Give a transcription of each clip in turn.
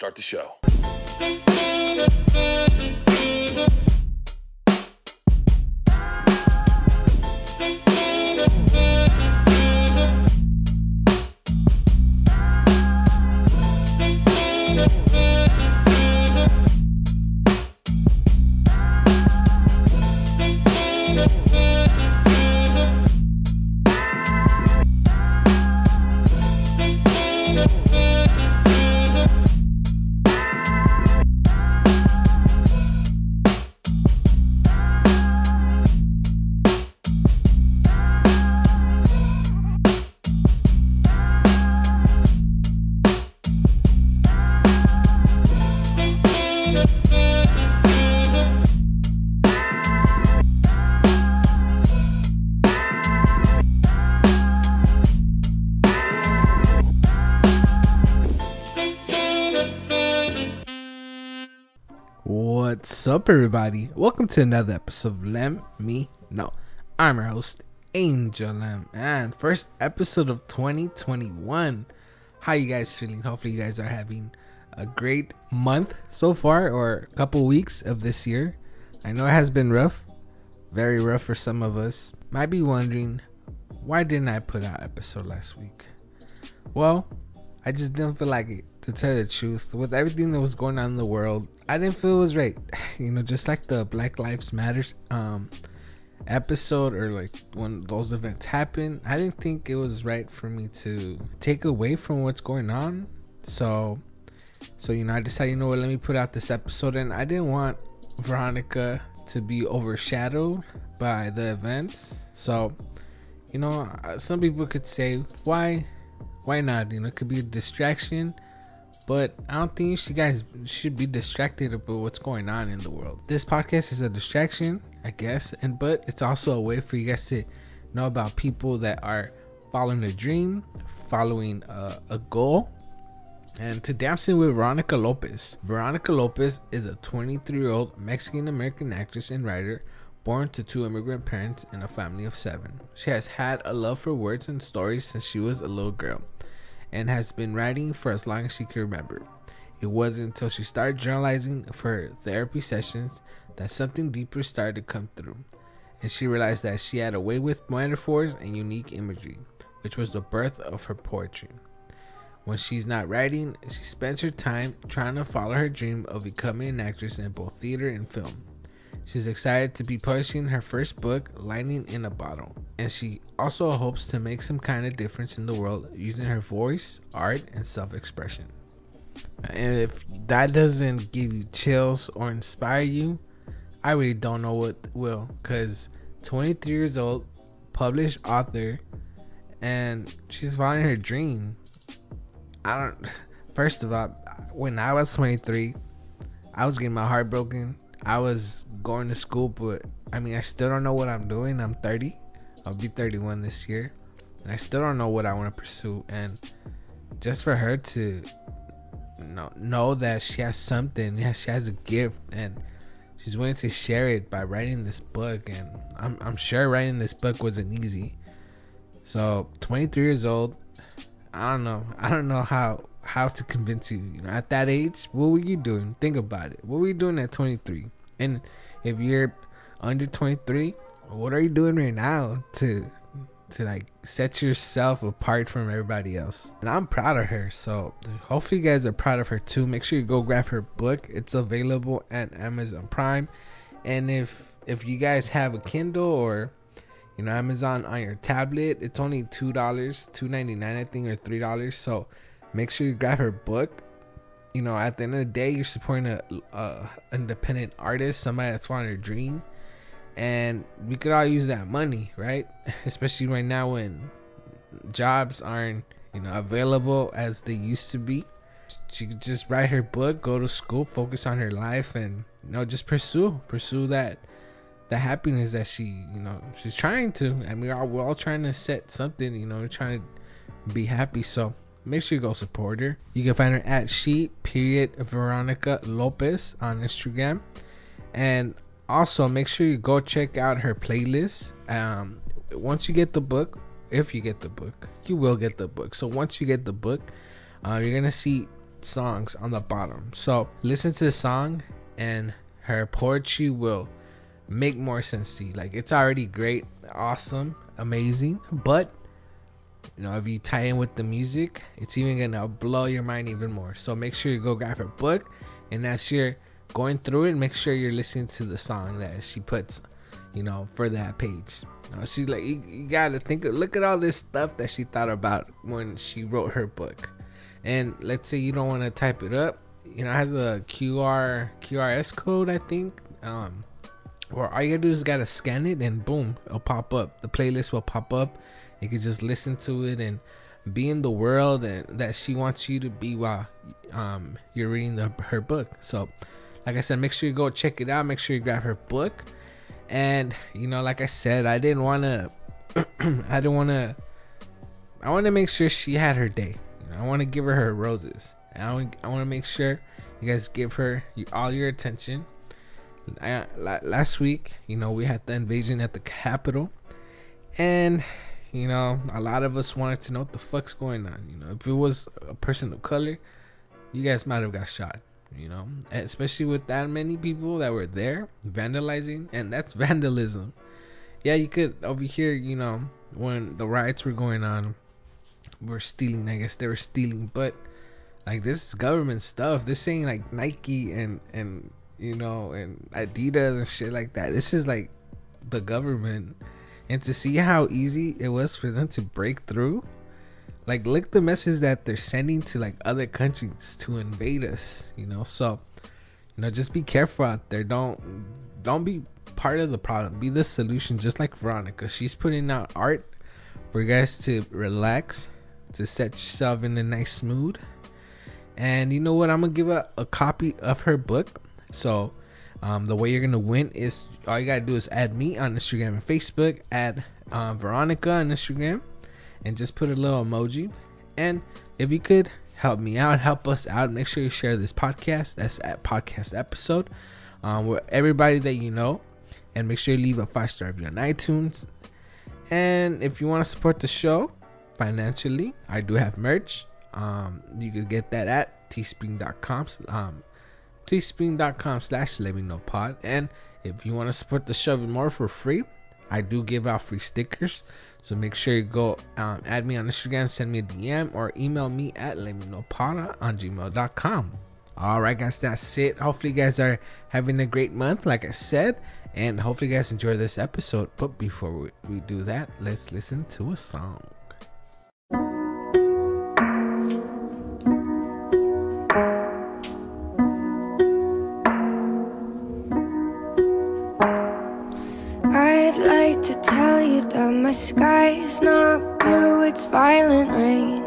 Start the show. Up, everybody? Welcome to another episode of Let Me Know. I'm your host, Angel Lem, and first episode of 2021. How you guys feeling? Hopefully, you guys are having a great month so far, or a couple weeks of this year. I know it has been rough, very rough for some of us. Might be wondering why didn't I put out episode last week? Well, I just didn't feel like it. To tell the truth, with everything that was going on in the world, I didn't feel it was right. You know, just like the Black Lives Matters um episode or like when those events happened, I didn't think it was right for me to take away from what's going on. So, so you know, I decided, you know what, let me put out this episode, and I didn't want Veronica to be overshadowed by the events. So, you know, uh, some people could say, why why not? You know, it could be a distraction, but I don't think you guys should be distracted about what's going on in the world. This podcast is a distraction, I guess, and but it's also a way for you guys to know about people that are following a dream, following a, a goal. And to dancing with Veronica Lopez. Veronica Lopez is a 23 year old Mexican American actress and writer born to two immigrant parents in a family of seven. She has had a love for words and stories since she was a little girl and has been writing for as long as she can remember. It wasn't until she started journalizing for her therapy sessions that something deeper started to come through, and she realized that she had a way with metaphors and unique imagery, which was the birth of her poetry. When she's not writing, she spends her time trying to follow her dream of becoming an actress in both theater and film. She's excited to be publishing her first book, Lightning in a Bottle, and she also hopes to make some kind of difference in the world using her voice, art, and self expression. And if that doesn't give you chills or inspire you, I really don't know what will. Because 23 years old, published author, and she's following her dream. I don't. First of all, when I was 23, I was getting my heart broken. I was going to school, but I mean, I still don't know what I'm doing. I'm 30. I'll be 31 this year. And I still don't know what I want to pursue. And just for her to know, know that she has something, yeah, she has a gift, and she's willing to share it by writing this book. And I'm, I'm sure writing this book wasn't easy. So, 23 years old, I don't know. I don't know how how to convince you. You know, at that age, what were you doing? Think about it. What were you doing at 23? And if you're under 23, what are you doing right now to to like set yourself apart from everybody else? And I'm proud of her. So hopefully you guys are proud of her too. Make sure you go grab her book. It's available at Amazon Prime. And if if you guys have a Kindle or you know Amazon on your tablet, it's only two dollars, two ninety nine I think, or three dollars. So make sure you grab her book. You know at the end of the day you're supporting a, a independent artist somebody that's following their dream. And we could all use that money right? Especially right now when jobs aren't you know available as they used to be. She could just write her book go to school focus on her life and you know just pursue pursue that the happiness that she you know she's trying to. Mean we're all, we're all trying to set something you know trying to be happy. So make sure you go support her. You can find her at she period Veronica Lopez on Instagram, and also make sure you go check out her playlist. Um, once you get the book, if you get the book, you will get the book. So once you get the book, uh, you're gonna see songs on the bottom. So listen to the song, and her poetry will make more sense to you. Like it's already great, awesome, amazing, but you know if you tie in with the music, it's even gonna blow your mind even more. So make sure you go grab her book, and as you're going through it, make sure you're listening to the song that she puts, you know, for that page. You know, she like you, you gotta think. Of, Look at all this stuff that she thought about when she wrote her book. And let's say you don't want to type it up, you know, it has a QR QRS code, I think. Um, or all you gotta do is gotta scan it, and boom, it'll pop up. The playlist will pop up. You can just listen to it and be in the world that she wants you to be while um, you're reading the, her book. So like I said, make sure you go check it out. Make sure you grab her book. And you know, like I said, I didn't want to. I didn't want to. I want to make sure she had her day. You know, I want to give her her roses. And I want. I want to make sure you guys give her all your attention. Last week, you know, we had the invasion at the Capitol, and you know, a lot of us wanted to know what the fuck's going on. You know, if it was a person of color, you guys might have got shot you know. Especially with that many people that were there vandalizing and that's vandalism. Yeah you could over here you know when the riots were going on were stealing i guess they were stealing but like this is government stuff this ain't like nike and and you know and adidas and shit like that. This is like the government. And to see how easy it was for them to break through like look the message that they're sending to like other countries to invade us you know? So you know just be careful out there. Don't don't be part of the problem. Be the solution just like veronica. She's putting out art for you guys to relax to set yourself in a nice mood. And you know what? I'm gonna give a, a copy of her book so um, the way you're gonna win is all you gotta do is add me on instagram and facebook add uh, veronica on instagram and just put a little emoji. And if you could help me out, help us out, make sure you share this podcast. That's at podcast episode um, with everybody that you know, and make sure you leave a five star review on iTunes. And if you want to support the show financially, I do have merch. Um, you can get that at teespring.com. Um, teespring.com slash let me know pod. And if you want to support the show even more for free, I do give out free stickers. So make sure you go um, add me on Instagram, send me a DM, or email me at leminopara on gmail.com. All right, guys, that's it. Hopefully, you guys are having a great month, like I said, and hopefully, you guys enjoy this episode. But before we do that, let's listen to a song. My sky is not blue, it's violent rain.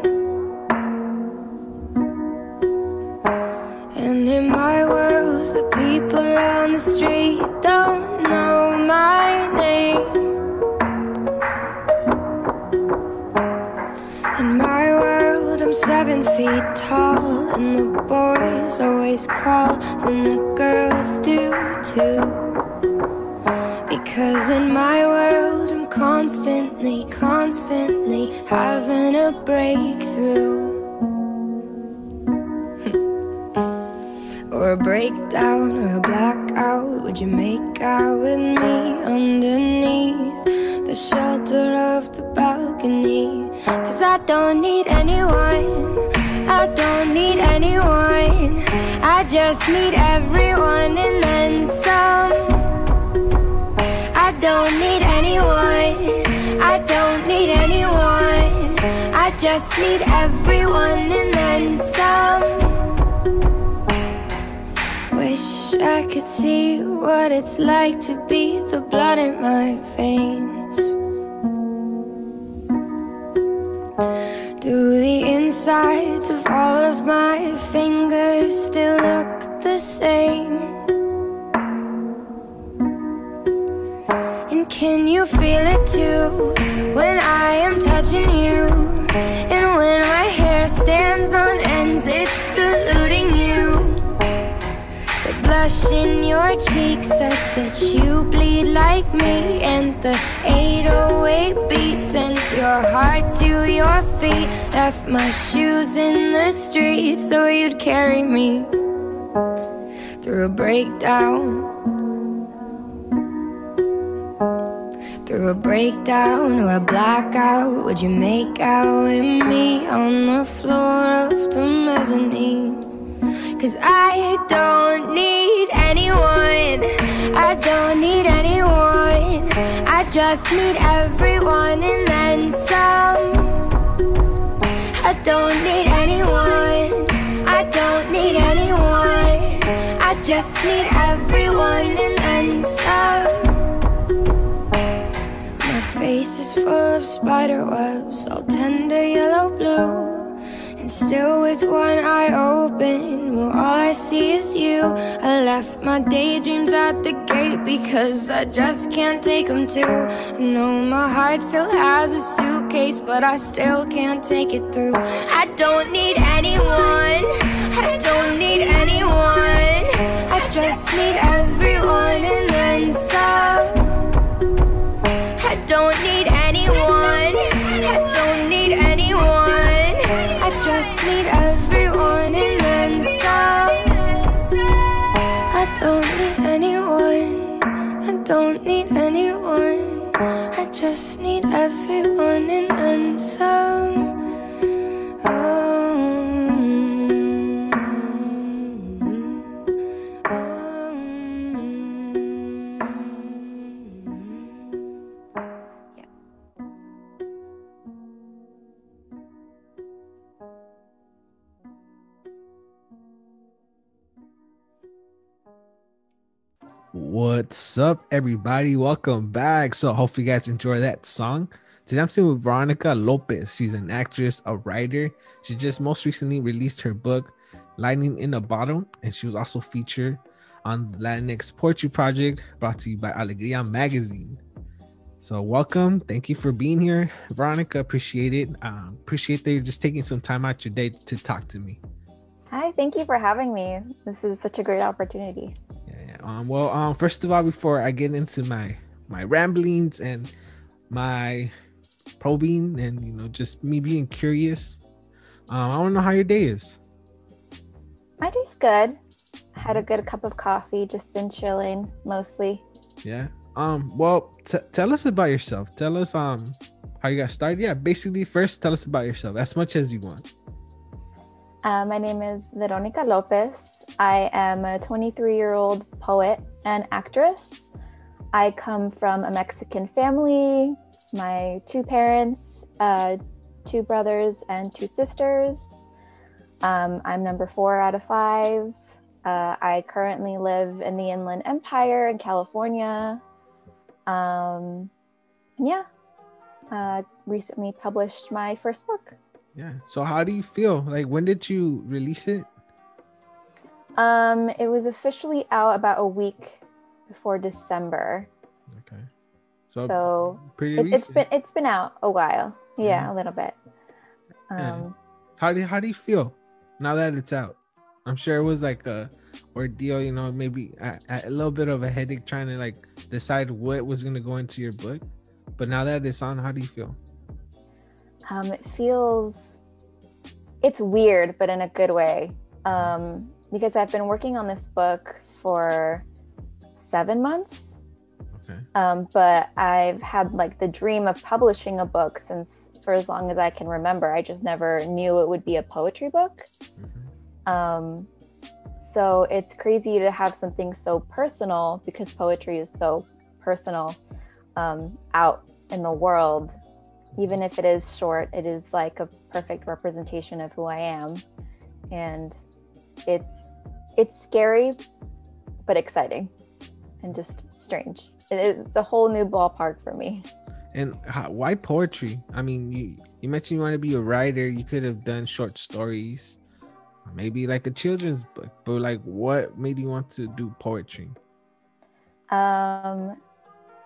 And in my world, the people on the street don't know my name. In my world, I'm seven feet tall, and the boys always call, and the girls do too. Because in my world, constantly, constantly having a breakthrough. or a breakdown or a blackout. Would you make out with me underneath the shelter of the balcony? Cause I don't need anyone. I don't need anyone. I just need everyone and then some. Don't need anyone. I don't need anyone. I just need everyone and then some. Wish I could see what it's like to be the blood in my veins. Do the insides of all of my fingers still look the same? Too? When I am touching you And when my hair stands on ends It's saluting you The blush in your cheek says that you bleed like me And the 808 beat sends your heart to your feet. Left my shoes in the street so you'd carry me through a breakdown. Through a breakdown or a blackout, would you make out with me on the floor of the mezzanine? Cause I don't need anyone, I don't need anyone, I just need everyone and then some. I don't need anyone, I don't need anyone, I just need everyone and then some face is full of spider webs, all tender yellow blue. And still, with one eye open, well, all I see is you. I left my daydreams at the gate because I just can't take them too. No, my heart still has a suitcase, but I still can't take it through. I don't need anyone, I don't need anyone. I just need everyone and then some What's up, everybody? Welcome back. So, hopefully, you guys enjoy that song. Today, I'm sitting with Veronica Lopez. She's an actress, a writer. She just most recently released her book, Lightning in a Bottle, and she was also featured on the Latinx Poetry Project brought to you by Alegria Magazine. So, welcome. Thank you for being here, Veronica. Appreciate it. Um, appreciate that you're just taking some time out your day to talk to me. Hi, thank you for having me. This is such a great opportunity. Um, well, um, first of all, before I get into my my ramblings and my probing and you know just me being curious, um, I want to know how your day is. My day's good. Had a good cup of coffee. Just been chilling mostly. Yeah. Um. Well, t- tell us about yourself. Tell us um how you got started. Yeah. Basically, first tell us about yourself as much as you want. Uh, my name is Veronica Lopez. I am a 23 year old poet and actress. I come from a Mexican family. My two parents, uh, two brothers, and two sisters. Um, I'm number four out of five. Uh, I currently live in the Inland Empire in California. Um, yeah, uh, recently published my first book. Yeah. So, how do you feel? Like, when did you release it? Um, it was officially out about a week before December. Okay. So, so pretty it, has been it's been out a while. Yeah, yeah. a little bit. Um, yeah. how do you, how do you feel now that it's out? I'm sure it was like a ordeal, you know, maybe a, a little bit of a headache trying to like decide what was going to go into your book. But now that it's on, how do you feel? Um, it feels it's weird, but in a good way. Um, because I've been working on this book for seven months. Okay. Um, but I've had like the dream of publishing a book since for as long as I can remember. I just never knew it would be a poetry book. Mm-hmm. Um, so it's crazy to have something so personal because poetry is so personal um, out in the world. Even if it is short, it is like a perfect representation of who I am. And it's it's scary but exciting and just strange. It's a whole new ballpark for me. And how, why poetry? I mean, you you mentioned you want to be a writer. You could have done short stories, maybe like a children's book. But like, what made you want to do poetry? Um,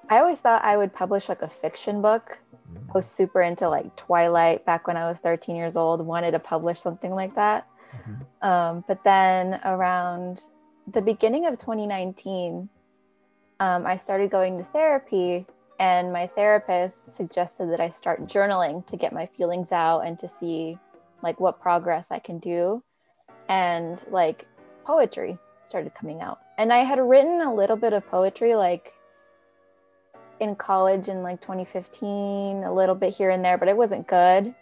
I always thought I would publish like a fiction book. Mm-hmm. I was super into like Twilight back when I was 13 years old. Wanted to publish something like that. Mm-hmm. Um, but then around the beginning of 2019, um, I started going to therapy and my therapist suggested that I start journaling to get my feelings out and to see like what progress I can do. And like poetry started coming out. And I had written a little bit of poetry like in college in like 2015, a little bit here and there, but it wasn't good.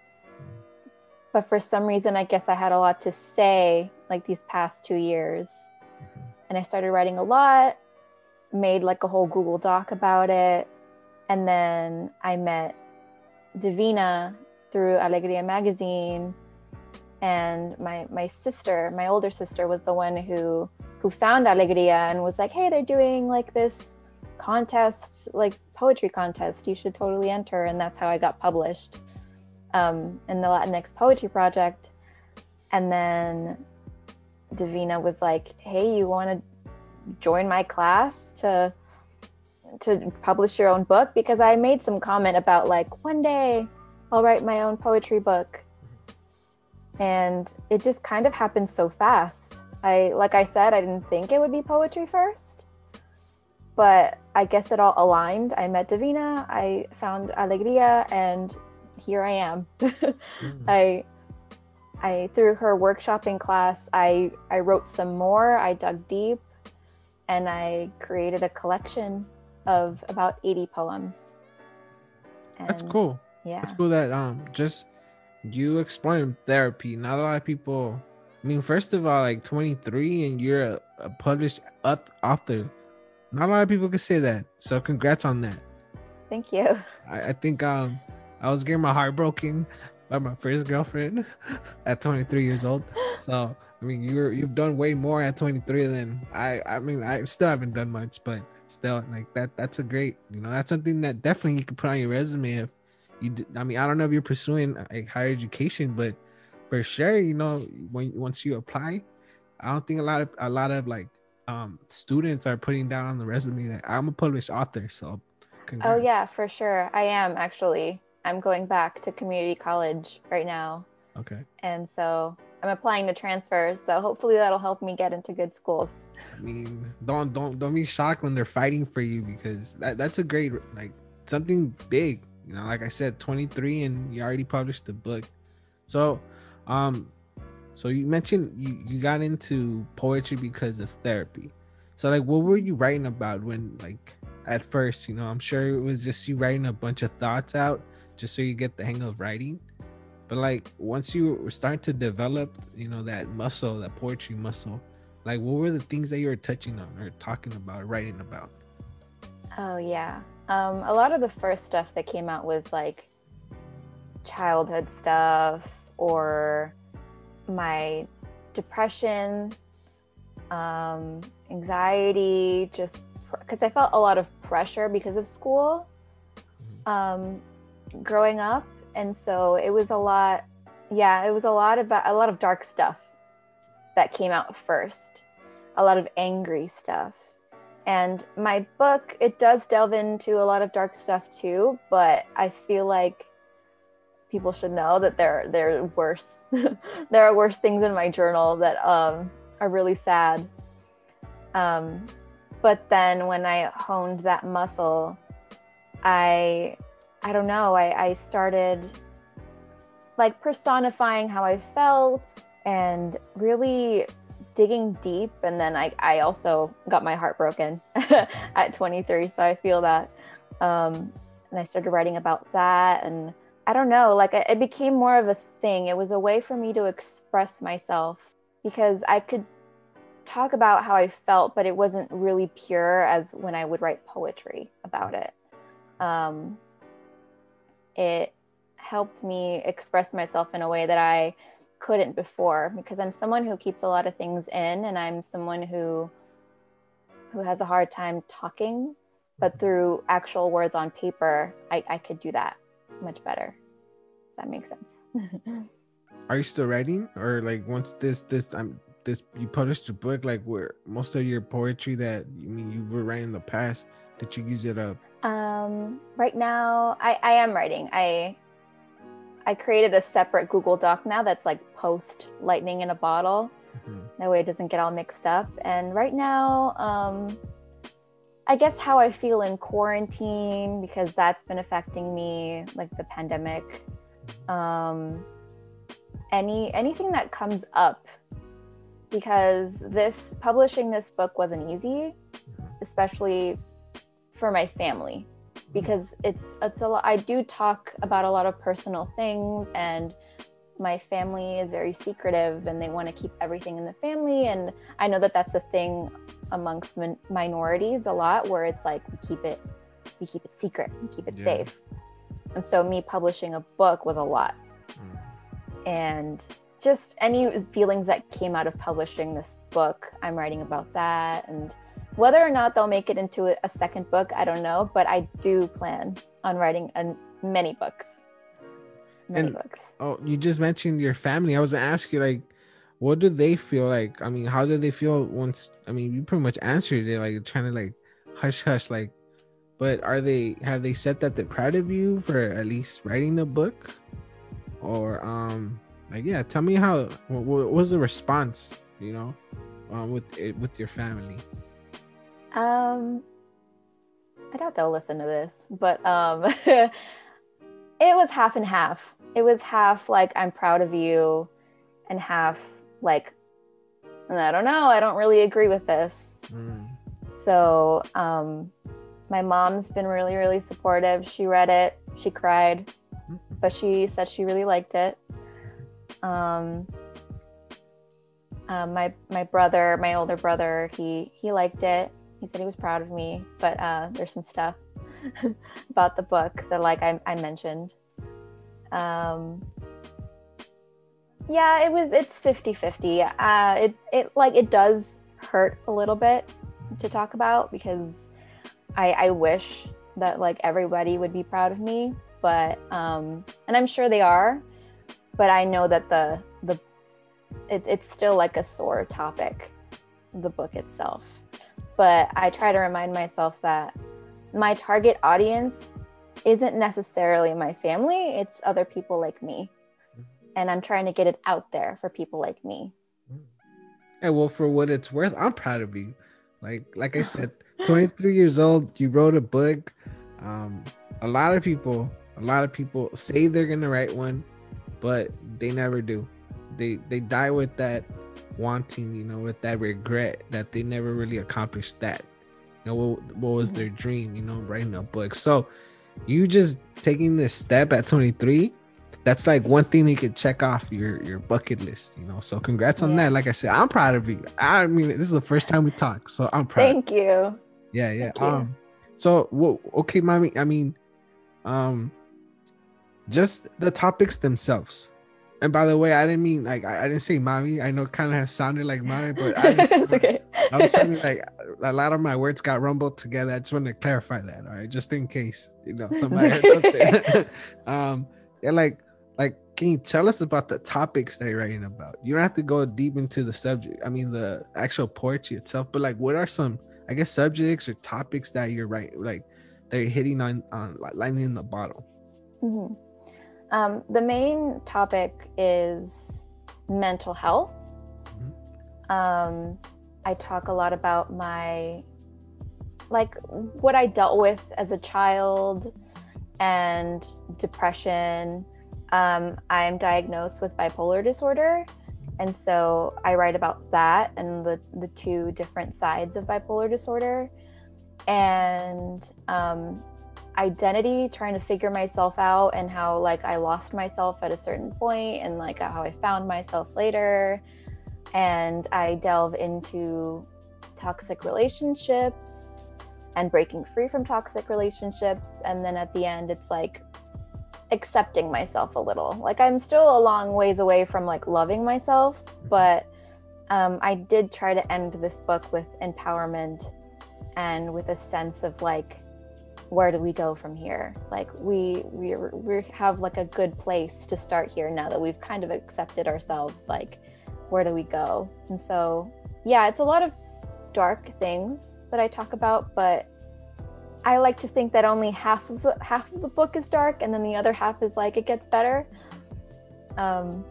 But for some reason, I guess I had a lot to say like these past two years. Mm-hmm. And I started writing a lot, made like a whole Google Doc about it. And then I met Divina through Alegria magazine. And my my sister, my older sister, was the one who who found Alegria and was like, "Hey, they're doing like this contest, like poetry contest. You should totally enter." And that's how I got published um, in the Latinx Poetry Project. And then Divina was like, "Hey, you want to join my class to to publish your own book?" Because I made some comment about like one day I'll write my own poetry book, and it just kind of happened so fast. I like I said, I didn't think it would be poetry first, but I guess it all aligned. I met Divina, I found Alegria, and here I am. mm. I I through her workshopping class, I I wrote some more. I dug deep, and I created a collection of about eighty poems. And That's cool. Yeah, it's cool that um just you explain therapy. Not a lot of people. I mean, first of all, like 23 and you're a, a published author. Not a lot of people can say that. So congrats on that. Thank you. I, I think um I was getting my heart broken by my first girlfriend at 23 years old. So I mean, you're you've done way more at 23 than I. I mean, I still haven't done much, but still, like that. That's a great. You know, that's something that definitely you can put on your resume if you. I mean, I don't know if you're pursuing like higher education, but for sure, you know, when once you apply, I don't think a lot of a lot of like um students are putting down on the resume that I'm a published author. So. Congrats. Oh yeah, for sure. I am actually. I'm going back to community college right now. Okay. And so I'm applying to transfer, so hopefully that'll help me get into good schools. I mean, don't don't don't be shocked when they're fighting for you because that, that's a great like something big. You know, like I said, 23 and you already published the book. So, um, so you mentioned you you got into poetry because of therapy. So like, what were you writing about when like at first? You know, I'm sure it was just you writing a bunch of thoughts out just so you get the hang of writing. But like once you start to develop you know that muscle that poetry muscle like what were the things that you were touching on or talking about writing about? Oh yeah. Um, a lot of the first stuff that came out was like childhood stuff or my depression um, anxiety just because i felt a lot of pressure because of school. Mm-hmm. um, growing up and so it was a lot yeah it was a lot about a lot of dark stuff that came out first a lot of angry stuff. And my book it does delve into a lot of dark stuff too but i feel like people should know that there there are worse there are worse things in my journal that um, are really sad. Um, but then when i honed that muscle i I don't know, I, I started like personifying how I felt and really digging deep. And then I, I also got my heart broken at 23. So I feel that. Um, and I started writing about that. And I don't know, like it became more of a thing. It was a way for me to express myself because I could talk about how I felt, but it wasn't really pure as when I would write poetry about it. Um, it helped me express myself in a way that I couldn't before because I'm someone who keeps a lot of things in and I'm someone who who has a hard time talking but through actual words on paper I, I could do that much better. That makes sense. Are you still writing? Or like once this this i'm this you published a book like where most of your poetry that you I mean you were writing in the past that you use it up um, right now, I, I am writing. I I created a separate Google Doc now that's like post lightning in a bottle. Mm-hmm. That way it doesn't get all mixed up. And right now, um, I guess how I feel in quarantine because that's been affecting me, like the pandemic. Um, any anything that comes up because this publishing this book wasn't easy, especially for my family because it's it's a lot I do talk about a lot of personal things and my family is very secretive and they want to keep everything in the family and I know that that's a thing amongst min- minorities a lot where it's like we keep it we keep it secret we keep it Yeah. safe and so me publishing a book was a lot Mm. and just any feelings that came out of publishing this book i'm writing about that and whether or not they'll make it into a, second book i don't know but i do plan on writing a, many books many And- books Oh, you just mentioned your family. I was gonna ask you like, what do they feel like? I mean, how do they feel once? I mean, you pretty much answered it, like trying to like hush hush, like. But are they have they said that they're proud of you for at least writing the book, or um, like yeah, tell me how what, what was the response? You know, um, with it with your family. Um, I doubt they'll listen to this, but um, it was half and half. It was half like I'm proud of you, and half like I don't know. I don't really agree with this. Mm. So um, my mom's been really, really supportive. She read it, she cried, but she said she really liked it. Um, uh, my my brother, my older brother, he he liked it. He said he was proud of me, but uh, there's some stuff about the book that like I, I mentioned. Um, yeah, it was it's 50-50. Uh, it it like it does hurt a little bit to talk about because I I wish that like everybody would be proud of me, but um, and I'm sure they are, but I know that the the it, it's still like a sore topic, the book itself. But I try to remind myself that my target audience isn't necessarily my family; it's other people like me, and I'm trying to get it out there for people like me. And well, for what it's worth, I'm proud of you. Like, like I said, 23 years old, you wrote a book. Um, a lot of people, a lot of people say they're gonna write one, but they never do. They they die with that wanting, you know, with that regret that they never really accomplished that. You know, what, what was their dream? You know, writing a book. So, you just taking this step at 23 that's like one thing you could check off your your bucket list you know so congrats on Yeah. that like i said i'm proud of you i mean this is the first time we talk so i'm proud Thank you. yeah yeah Thank you. um so well, okay mommy i mean um just the topics themselves and by the way i didn't mean like i, I didn't say mommy i know it kind of has sounded like mommy but i just, it's okay. I was trying to like a lot of my words got rumbled together. I just want to clarify that, all right, just in case you know somebody heard something. um, yeah, like, like, can you tell us about the topics that you're writing about? You don't have to go deep into the subject. I mean, the actual poetry itself, but like, what are some, I guess, subjects or topics that you're writing, like, that you're hitting on, on like lightning in the bottle? Mhm. Um, the main topic is mental health. Um, I talk a lot about my, like, what I dealt with as a child and depression. Um, I'm diagnosed with bipolar disorder. And so I write about that and the, the two different sides of bipolar disorder. And um, identity trying to figure myself out and how like i lost myself at a certain point and like how i found myself later. And i delve into toxic relationships and breaking free from toxic relationships. And then at the end it's like accepting myself a little. Like i'm still a long ways away from like loving myself but um, i did try to end this book with empowerment and with a sense of like where do we go from here? Like we we we have like a good place to start here now that we've kind of accepted ourselves like where do we go? And so yeah it's a lot of dark things that i talk about but i like to think that only half of the half of the book is dark and then the other half is like it gets better. Um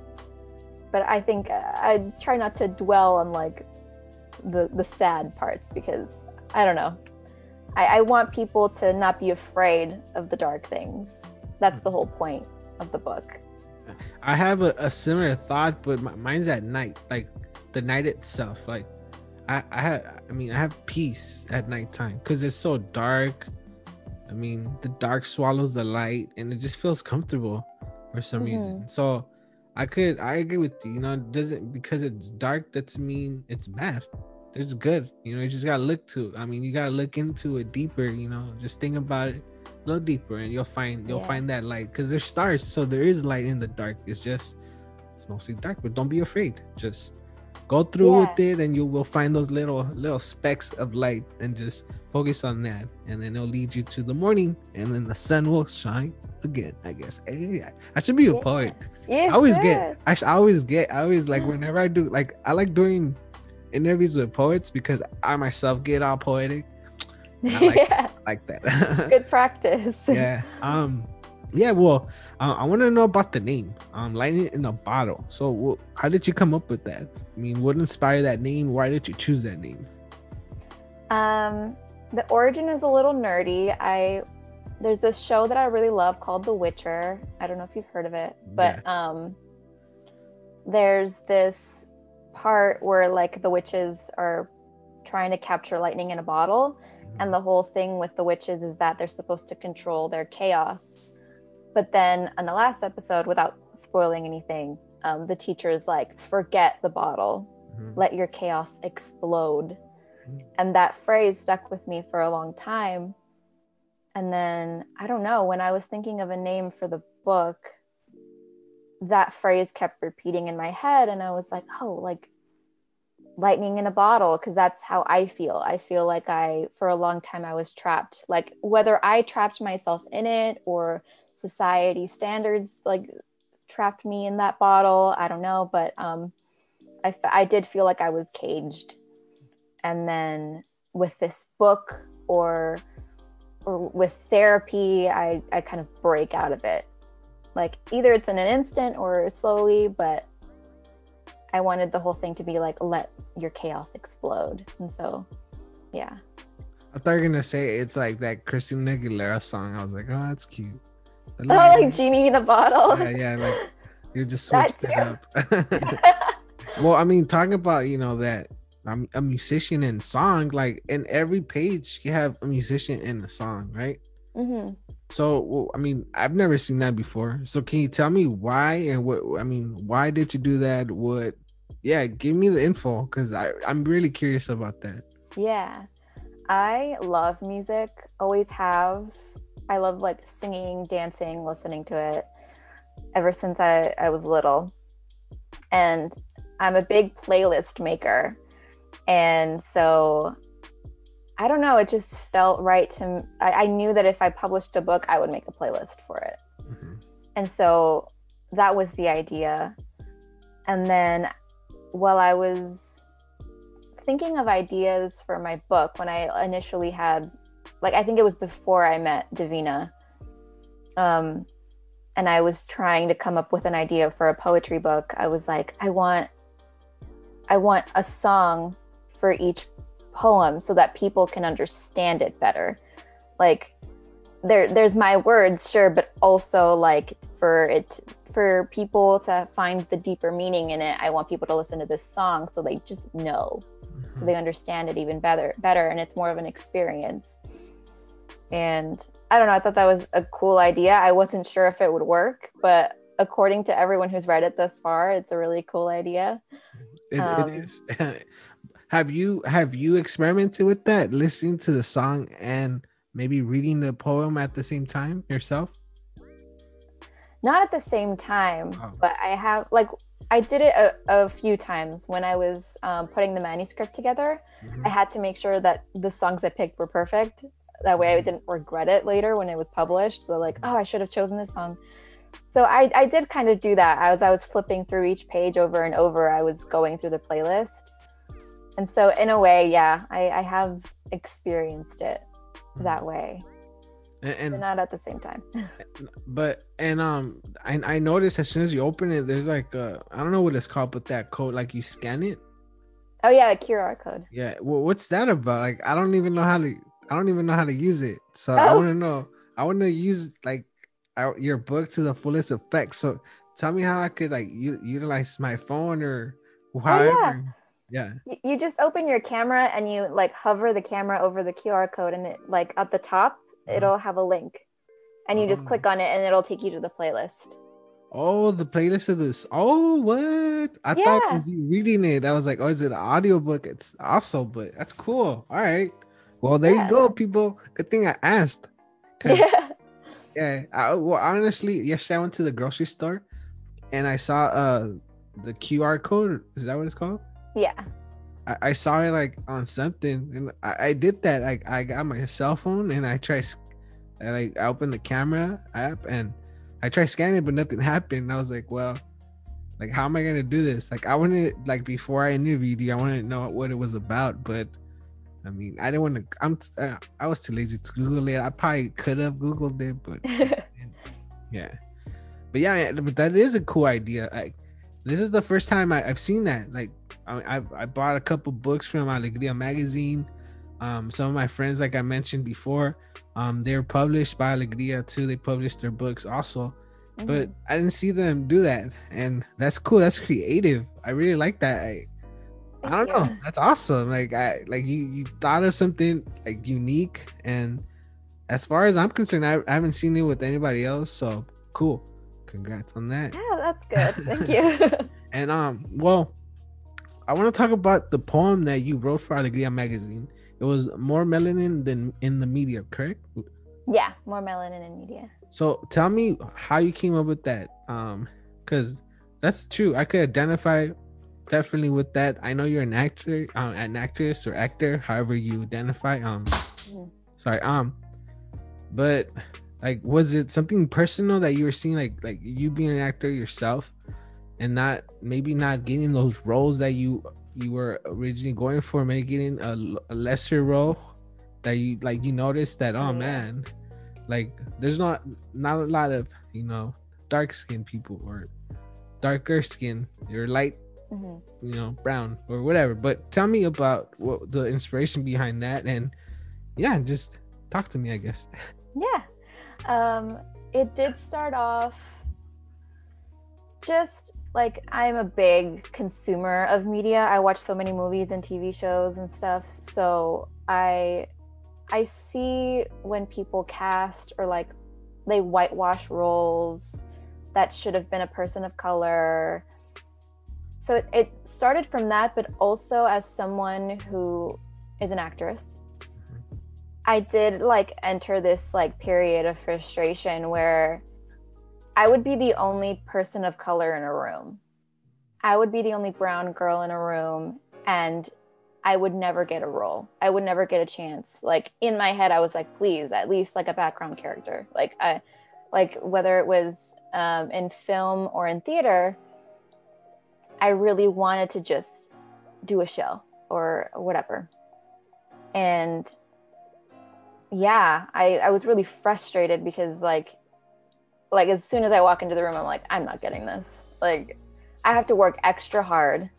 but i think uh, i try not to dwell on like the the sad parts because i don't know I, I want people to not be afraid of the dark things. That's the whole point of the book. I have a, a similar thought, but my, mine's at night, like the night itself. Like I, I have, I mean, I have peace at nighttime because it's so dark. I mean, the dark swallows the light, and it just feels comfortable for some Mhm. reason. So I could, I agree with you. You know, doesn't because it's dark doesn't mean it's bad. There's good. You know, you just gotta look to. I mean, you gotta look into it deeper. You know, just think about it a little deeper, and you'll find you'll Yeah. find that light because there's stars, so there is light in the dark. It's just it's mostly dark, but don't be afraid. Just go through Yeah. with it, and you will find those little little specks of light, and just focus on that, and then it'll lead you to the morning, and then the sun will shine again. I guess. Eh, hey, I- I should be a poet. You I always should. get actually I always get I always like mm. whenever I do like I like doing interviews with poets because I myself get all poetic I like yeah, like that. good practice. yeah. Um yeah, well, uh, I want to know about the name. Um Lightning in a Bottle. So wh- how did you come up with that? I mean, what inspired that name? Why did you choose that name? Um, the origin is a little nerdy. I there's this show that I really love called The Witcher. I don't know if you've heard of it, but um, there's this part where like the witches are trying to capture lightning in a bottle, and the whole thing with the witches is that they're supposed to control their chaos. But then on the last episode, without spoiling anything, um, the teacher is like, "Forget the bottle." Mhm. let your chaos explode. Mm. And that phrase stuck with me for a long time. And then I don't know, when I was thinking of a name for the book, that phrase kept repeating in my head. And I was like, oh, like lightning in a bottle, because that's how I feel. I feel like I, for a long time, I was trapped. Like whether I trapped myself in it or society standards, like trapped me in that bottle, I don't know. But, um, i, I did feel like I was caged. And then with this book or or with therapy, I, I kind of break out of it. Like either it's in an instant or slowly, but I wanted the whole thing to be like let your chaos explode. And so yeah. I thought you were gonna say it's like that Christina Aguilera song. I was like, oh, that's cute. Oh, like genie in a bottle. yeah, yeah, like you just switched it up. well, I mean, talking about you know that I'm a musician in song, like in every page you have a musician in the song, right? hmm So, well, I mean, I've never seen that before. So, can you tell me why and what? I mean, why did you do that? What? Yeah, give me the info because I I'm really curious about that. Yeah. I love music, always have. I love like singing, dancing, listening to it ever since I, I was little. And I'm a big playlist maker. And so I don't know, it just felt right to I knew that if I published a book, I would make a playlist for it. Mhm. And so that was the idea. And then while I was thinking of ideas for my book, when I initially had, like, I think it was before I met Divina, um, and I was trying to come up with an idea for a poetry book, I was like, I want, I want a song for each poem so that people can understand it better. Like, there, there's my words, sure, but also like for it for people to find the deeper meaning in it, I want people to listen to this song so they just know, so they understand it even better, better, and it's more of an experience. And I don't know, I thought that was a cool idea. I wasn't sure if it would work, but according to everyone who's read it thus far, it's a really cool idea. It, Um, it is. have you have you experimented with that? Listening to the song and maybe reading the poem at the same time yourself? Not at the same time, Oh. but I have like I did it a, a few times when I was um, putting the manuscript together. Mhm. I had to make sure that the songs I picked were perfect. That way I didn't regret it later when it was published. So like, oh, I should have chosen this song. So I, I did kind of do that as I was flipping through each page over and over. I was going through the playlist. And so in a way, yeah, I, I have experienced it that way, And, and not at the same time. but and um, I I noticed as soon as you open it, there's like uh I don't know what it's called, but that code like you scan it. Oh yeah, the QR code. Yeah. Well, what's that about? Like I don't even know how to. I don't even know how to use it. So I Oh. want to know. I want to use like our, your book to the fullest effect. So tell me how I could like u- utilize my phone or however. yeah. Y- You just open your camera and you like hover the camera over the QR code, and it like at the top, Uh-huh. it'll have a link, and you just Oh. click on it, and it'll take you to the playlist. Oh, the playlist of this. Oh, what? I thought was you reading it. I was like, oh, is it an audiobook? It's also, but that's cool. All right. Well, there Yeah. you go, people. Good thing I asked Yeah. yeah, I, well, honestly, yesterday I went to the grocery store and I saw uh the QR code. Is that what it's called? Yeah. I, I saw it like on something, and I, I did that. Like I got my cell phone and I tried, I like I opened the camera app and I tried scanning, but nothing happened. I was like, well, like how am I gonna do this? Like I wanted, like before I interviewed you, I wanted to know what it was about, but I mean, I didn't want to. I'm, uh, I was too lazy to Google it. I probably could have Googled it, but yeah but yeah yeah, but that is a cool idea like this is the first time I, i've seen that like I, I've, I bought a couple books from alegria magazine um some of my friends like i mentioned before um they're published by alegria too they published their books also but Mhm. i didn't see them do that and that's cool that's creative i really like that i I don't know. That's awesome. Like I like you you thought of something like unique and as far as I'm concerned, I, I haven't seen it with anybody else. So cool. Congrats on that. Yeah, that's good. Thank you. And um, well, I want to talk about the poem that you wrote for Alegria magazine. It was more melanin than in the media, correct? yeah, more melanin in media. So tell me how you came up with that. Um, because that's true. I could identify definitely with that. I know you're an actor, um, an actress or actor, however you identify. Um, Mhm. sorry. Um, but like, was it something personal that you were seeing, like, like you being an actor yourself, and not maybe not getting those roles that you you were originally going for, maybe getting a, a lesser role that you like you noticed that oh man like there's not not a lot of you know dark skinned people or darker skin. Or light hmm you know brown or whatever. But tell me about what the inspiration behind that and yeah just talk to me i guess. Yeah. Um, it did start off just like I'm a big consumer of media. I watch so many movies and TV shows and stuff. So I I see when people cast or like they whitewash roles that should have been a person of color. So it, it started from that, but also as someone who is an actress. I did like enter this like period of frustration where I would be the only person of color in a room. I would be the only brown girl in a room and I would never get a role. I would never get a chance. Like in my head I was like please at least like a background character. Like I like whether it was um, in film or in theater I really wanted to just do a show or whatever. And yeah, I, I was really frustrated because like like as soon as I walk into the room, I'm like, I'm not getting this. Like I have to work extra hard.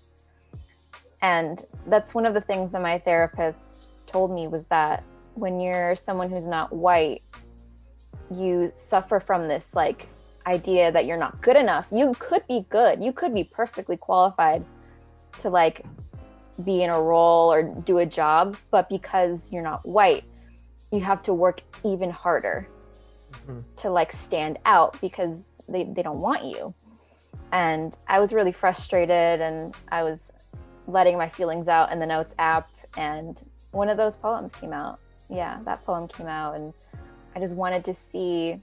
And that's one of the things that my therapist told me was that when you're someone who's not white, you suffer from this like idea that you're not good enough. You could be good. You could be perfectly qualified to like be in a role or do a job, but because you're not white, you have to work even harder Mhm. to like stand out because they, they don't want you. And I was really frustrated and I was letting my feelings out in the notes app and one of those poems came out. Yeah, that poem came out and I just wanted to see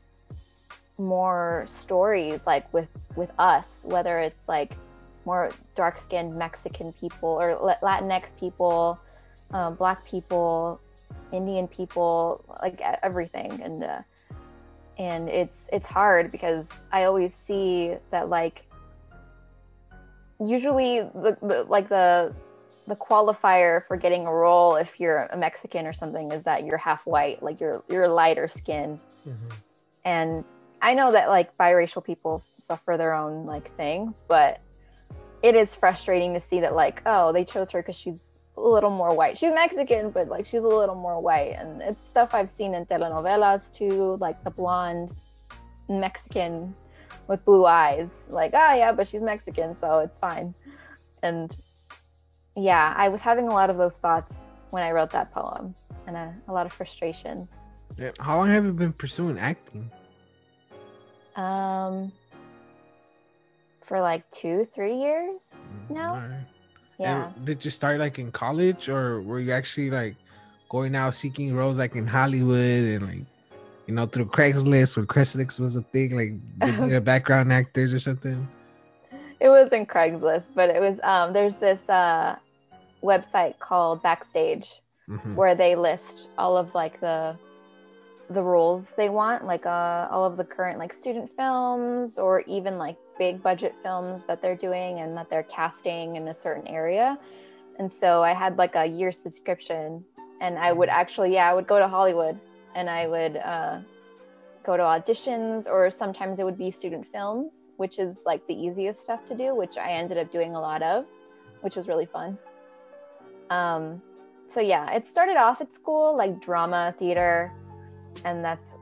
more stories like with with us, whether it's like more dark-skinned Mexican people or Latinx people, um, Black people, Indian people, like everything, and uh, and it's it's hard because I always see that like usually the, the like the the qualifier for getting a role if you're a Mexican or something is that you're half white, like you're you're lighter skinned, and I know that like biracial people suffer their own like thing, but it is frustrating to see that like oh they chose her because she's a little more white. She's Mexican, but like she's a little more white, and it's stuff I've seen in telenovelas too, like the blonde Mexican with blue eyes. Like, ah, yeah, but she's Mexican, so it's fine. And yeah, I was having a lot of those thoughts when I wrote that poem, and a, a lot of frustrations. Yeah. How long have you been pursuing acting? Um, for like two, three years now. Alright. Yeah. And did you start like in college, or were you actually like going out seeking roles like in Hollywood and like you know through Craigslist when Craigslist was a thing, like at background actors or something? it wasn't Craigslist, but it was um there's this uh website called Backstage Mhm. where they list all of like the the roles they want, like uh all of the current like student films or even like big budget films that they're doing and that they're casting in a certain area. And so I had like a year subscription and I would actually yeah, I would go to Hollywood and I would uh go to auditions or sometimes it would be student films, which is like the easiest stuff to do, which I ended up doing a lot of, which was really fun. Um, so yeah, it started off at school like drama, theater, and that's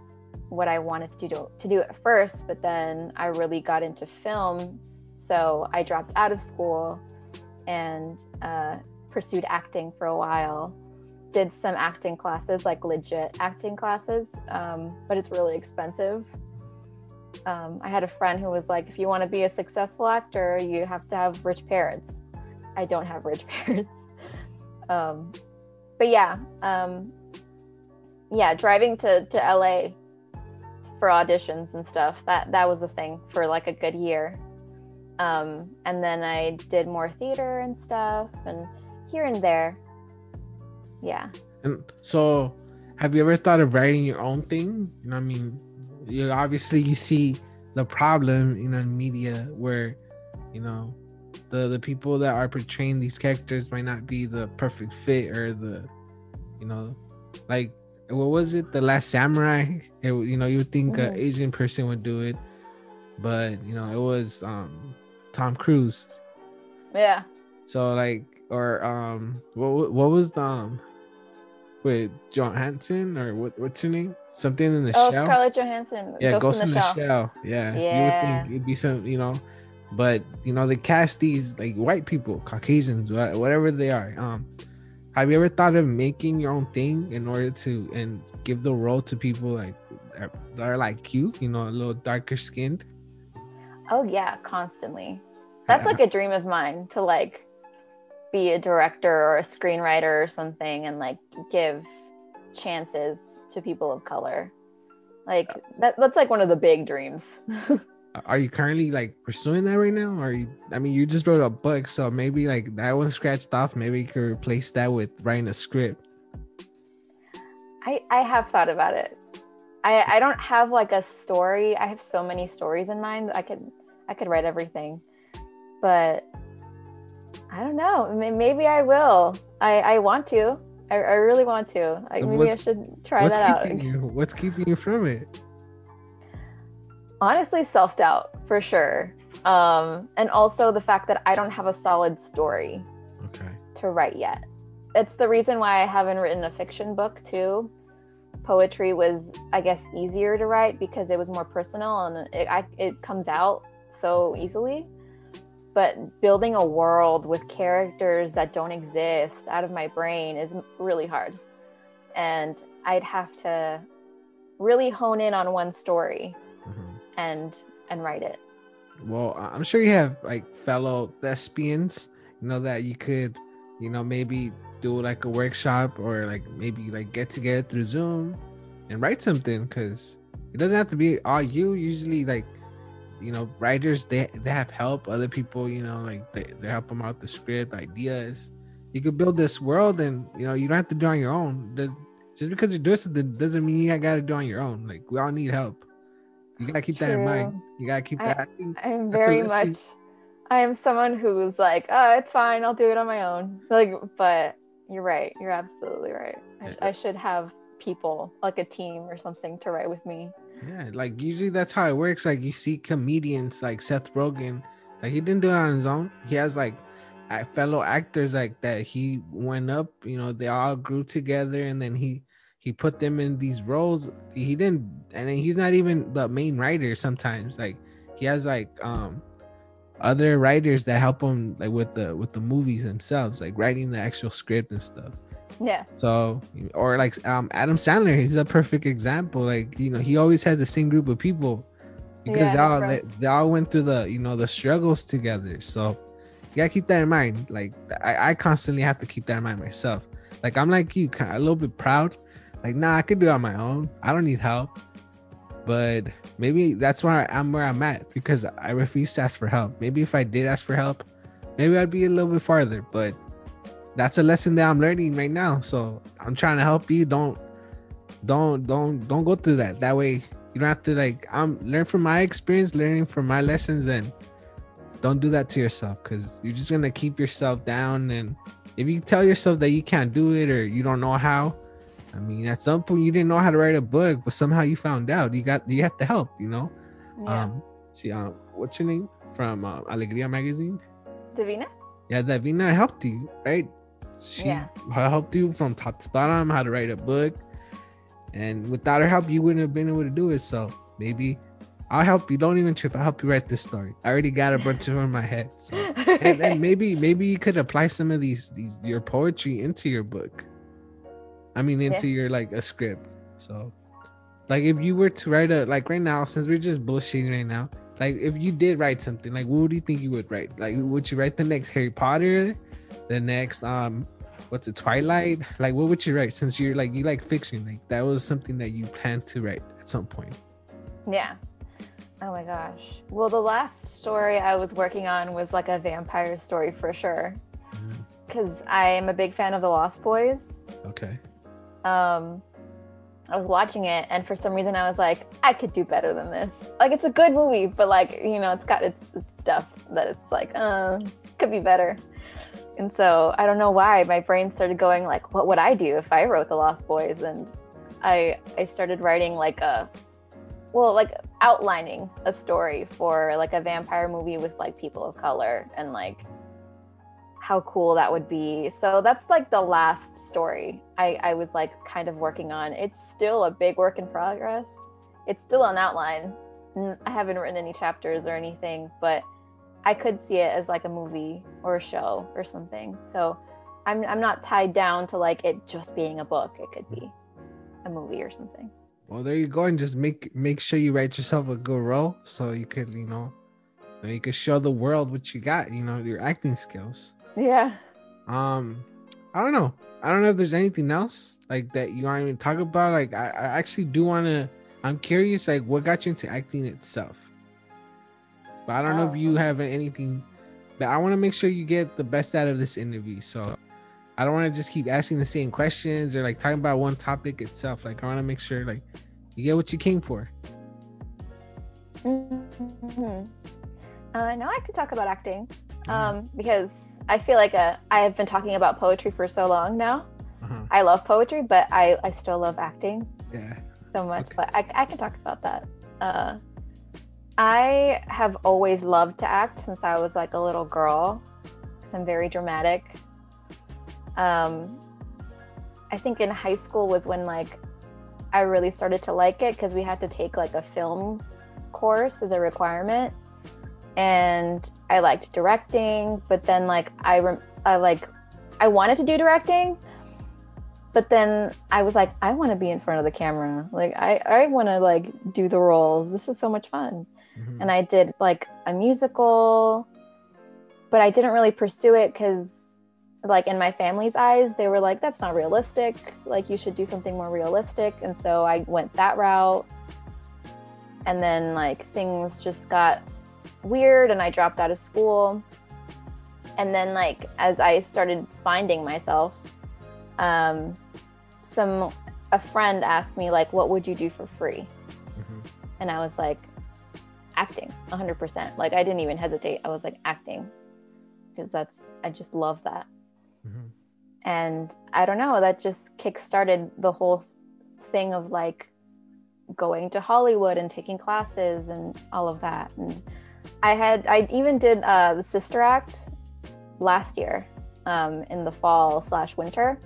what I wanted to do to do at first. But then I really got into film, so I dropped out of school and uh, pursued acting for a while. Did some acting classes, like legit acting classes, um, but it's really expensive. Um, I had a friend who was like, if you want to be a successful actor, you have to have rich parents. I don't have rich parents. Um, but yeah, um, yeah, driving to, to LA for auditions and stuff, that, that was a thing for like a good year. Um, and then I did more theater and stuff and here and there. Yeah. And so, have you ever thought of writing your own thing? You know, I mean, you obviously you see the problem, you know, in media where, you know, the the people that are portraying these characters might not be the perfect fit or the, you know, like what was it, the Last Samurai? It, you know, you would think an Mhm. Asian person would do it, but you know, it was um Tom Cruise. Yeah. So like, or um, what what was the um, with Johansson or what what's her name? Something in the Oh, shell. Scarlett Johansson. yeah, Ghost, in the, Shell. Yeah, you Yeah. would think it'd be some, you know, but you know they cast these like white people, Caucasians, whatever they are. Um, have you ever thought of making your own thing in order to and give the role to people like that are like you, you know, a little darker skinned? Oh yeah, constantly. That's like a dream of mine to like be a director or a screenwriter or something and like give chances to people of color. Like that, that's like one of the big dreams. Are you currently like pursuing that right now? Or you, I mean, you just wrote a book, so maybe like that one scratched off. Maybe you could replace that with writing a script. I I have thought about it. I I don't have like a story. I have so many stories in mind. I could I could write everything, but I don't know. Maybe I will. I I want to. I, I really want to. Like maybe I should try that out. keeping you? What's keeping you from it? Honestly self-doubt for sure um and also the fact that i don't have a solid story Okay. to write yet it's the reason why i haven't written a fiction book too poetry was i guess easier to write because it was more personal and it, I, it comes out so easily but building a world with characters that don't exist out of my brain is really hard and i'd have to really hone in on one story. And and write it Well, I'm sure you have like fellow thespians, you know, that you could, you know, maybe do like a workshop or like maybe like get together through Zoom and write something because it doesn't have to be all you. Usually, like, you know, writers they they have help. Other people, you know, like they, they help them out the script ideas. You could build this world, and you know, you don't have to do on your own. Does just because you're doing something doesn't mean you gotta do on your own. Like we all need help. You gotta keep that in mind. You gotta keep that. I think i'm very much i am someone who's like oh it's fine i'll do it on my own like but you're right you're absolutely right I, Yeah. I should have people like a team or something to write with me Yeah, like usually that's how it works. Like you see comedians like Seth Rogen, like he didn't do it on his own. He has like fellow actors like that he went up you know they all grew together and then he he put them in these roles he didn't and then he's not even the main writer sometimes like he has like um other writers that help him like with the with the movies themselves like writing the actual script and stuff. Yeah. so or like um adam sandler he's a perfect example like you know he always has the same group of people because Yeah, they all his they, they all went through the you know the struggles together. So you gotta keep that in mind like i, I constantly have to keep that in mind myself. Like i'm like you kind of a little bit proud like nah i could do it on my own. I don't need help. But maybe that's where i'm where i'm at because i refuse to ask for help. Maybe if i did ask for help maybe i'd be a little bit farther. But that's a lesson that i'm learning right now. So i'm trying to help you. Don't don't don't don't go through that. That way you don't have to like i'm learn from my experience learning from my lessons and don't do that to yourself because you're just gonna keep yourself down. And if you tell yourself that you can't do it or you don't know how i mean at some point you didn't know how to write a book but somehow you found out. You got you have to help you know? Yeah. um she um what's your name? From uh, alegria magazine? Divina? yeah Divina helped you right? She Yeah. helped you from top to bottom how to write a book. And without her help you wouldn't have been able to do it. So maybe i'll help you. Don't even trip. I'll help you write this story. I already got a bunch of them in my head so. And, and maybe maybe you could apply some of these these your poetry into your book i mean into your like a script. So like if you were to write a like right now since we're just bullshitting right now like if you did write something like what do you think you would write? Like would you write the next harry potter? The next um what's it twilight? Like what would you write since you're like you like fiction? Like that was something that you planned to write at some point. Yeah. Oh my gosh. Well, the last story I was working on was like a vampire story for sure. Because I am a big fan of The Lost Boys. okay Um, I was watching it, and for some reason, I was like, I could do better than this. Like, it's a good movie, but like, you know, it's got its, its stuff that it's like, uh, could be better. And so I don't know why my brain started going like, what would I do if I wrote The Lost Boys? And I I started writing like a, well, like outlining a story for like a vampire movie with like people of color and like how cool that would be. So that's like the last story I, I was like kind of working on. It's still a big work in progress. It's still an outline. I haven't written any chapters or anything, but I could see it as like a movie or a show or something. So I'm I'm not tied down to like it just being a book. It could be a movie or something. Well, there you go, and just make make sure you write yourself a good role, so you could, you, know, you could show the world what you got, you know, your acting skills. Yeah. Um, I don't know. I don't know if there's anything else like that you want to even talk about. Like, I, I actually do want to. I'm curious, like, what got you into acting itself. But I don't know if Oh, you have anything. But I want to make sure you get the best out of this interview. So I don't want to just keep asking the same questions or like talking about one topic itself. Like, I want to make sure like you get what you came for. Mm-hmm. Uh, no, I could talk about acting um, because I feel like uh, I have been talking about poetry for so long now. Uh-huh. I love poetry, but I, I still love acting Yeah. so much. Okay. So I, I can talk about that. Uh, I have always loved to act since I was like a little girl. 'cause I'm very dramatic. Um, I think in high school was when like I really started to like it because we had to take like a film course as a requirement, and I liked directing. But then like I, rem- I like I wanted to do directing, but then I was like, I want to be in front of the camera. Like I, I want to like do the roles. This is so much fun. Mhm. And I did like a musical, but I didn't really pursue it because like in my family's eyes, they were like, that's not realistic. Like you should do something more realistic. And so I went that route. And then like things just got weird and I dropped out of school. And then like as I started finding myself, um, some a friend asked me like, "What would you do for free?" Mhm. And I was like, "Acting, 100%." Like I didn't even hesitate. I was like, "Acting," because that's I just love that. Mhm. And I don't know, that just kickstarted the whole thing of like going to Hollywood and taking classes and all of that. And I had I even did uh, the Sister Act last year um, in the fall slash winter.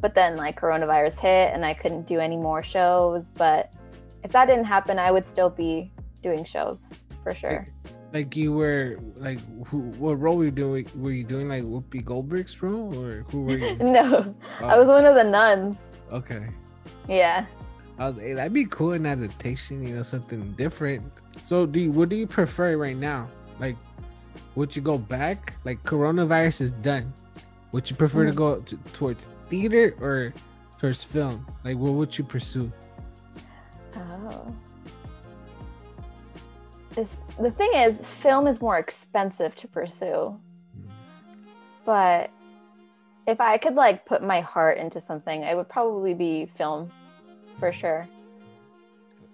But then like coronavirus hit and I couldn't do any more shows. But if that didn't happen, I would still be doing shows for sure. Like you were like who? What role were you doing? Were you doing like Whoopi Goldberg's role, or who were you? No, I Oh, was one of the nuns. okay. Yeah. I was, hey, that'd be cool in adaptation, you know, something different. So, do you, what do you prefer right now? Like, would you go back? Like, coronavirus is done. Would you prefer to Mhm. go to, towards theater or towards film? Like, what would you pursue? Oh. This, the thing is, film is more expensive to pursue. But if I could like put my heart into something, I would probably be film for sure.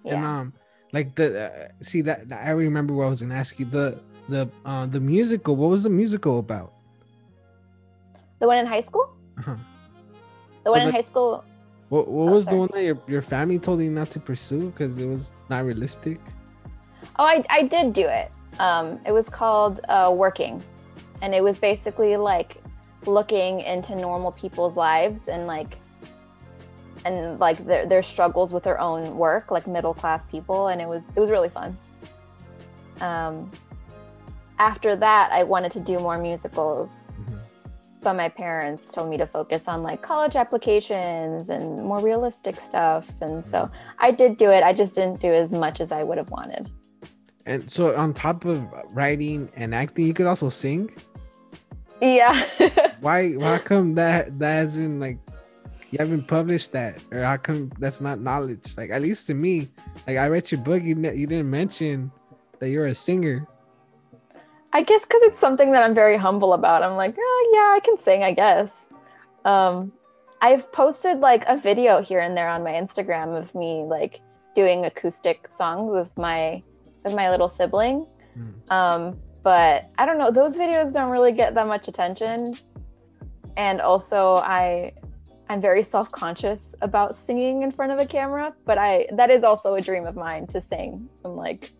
And Yeah. um, like the uh, see that I remember what I was gonna ask you the the uh the musical. What was the musical about? The one in high school? Uh-huh. The one Oh, in high school. What what Oh, was the one that your, your family told you not to pursue because it was not realistic? Oh, I, I did do it. Um, it was called uh, Working. And it was basically like looking into normal people's lives and like, and like their, their struggles with their own work, like middle class people. And it was, it was really fun. Um, after that, I wanted to do more musicals, Mhm. but my parents told me to focus on like college applications and more realistic stuff. And so I did do it. I just didn't do as much as I would have wanted. And so, on top of writing and acting, you could also sing. Yeah. Why? Why come that that hasn't like you haven't published that, or how come that's not knowledge? Like at least to me, like I read your book, you ne- you didn't mention that you're a singer. I guess because it's something that I'm very humble about. I'm like, oh, yeah, I can sing, I guess. Um, I've posted like a video here and there on my Instagram of me like doing acoustic songs with my with my little sibling. Mm. Um, but I don't know, those videos don't really get that much attention. And also I I'm very self-conscious about singing in front of a camera, but I that is also a dream of mine to sing and like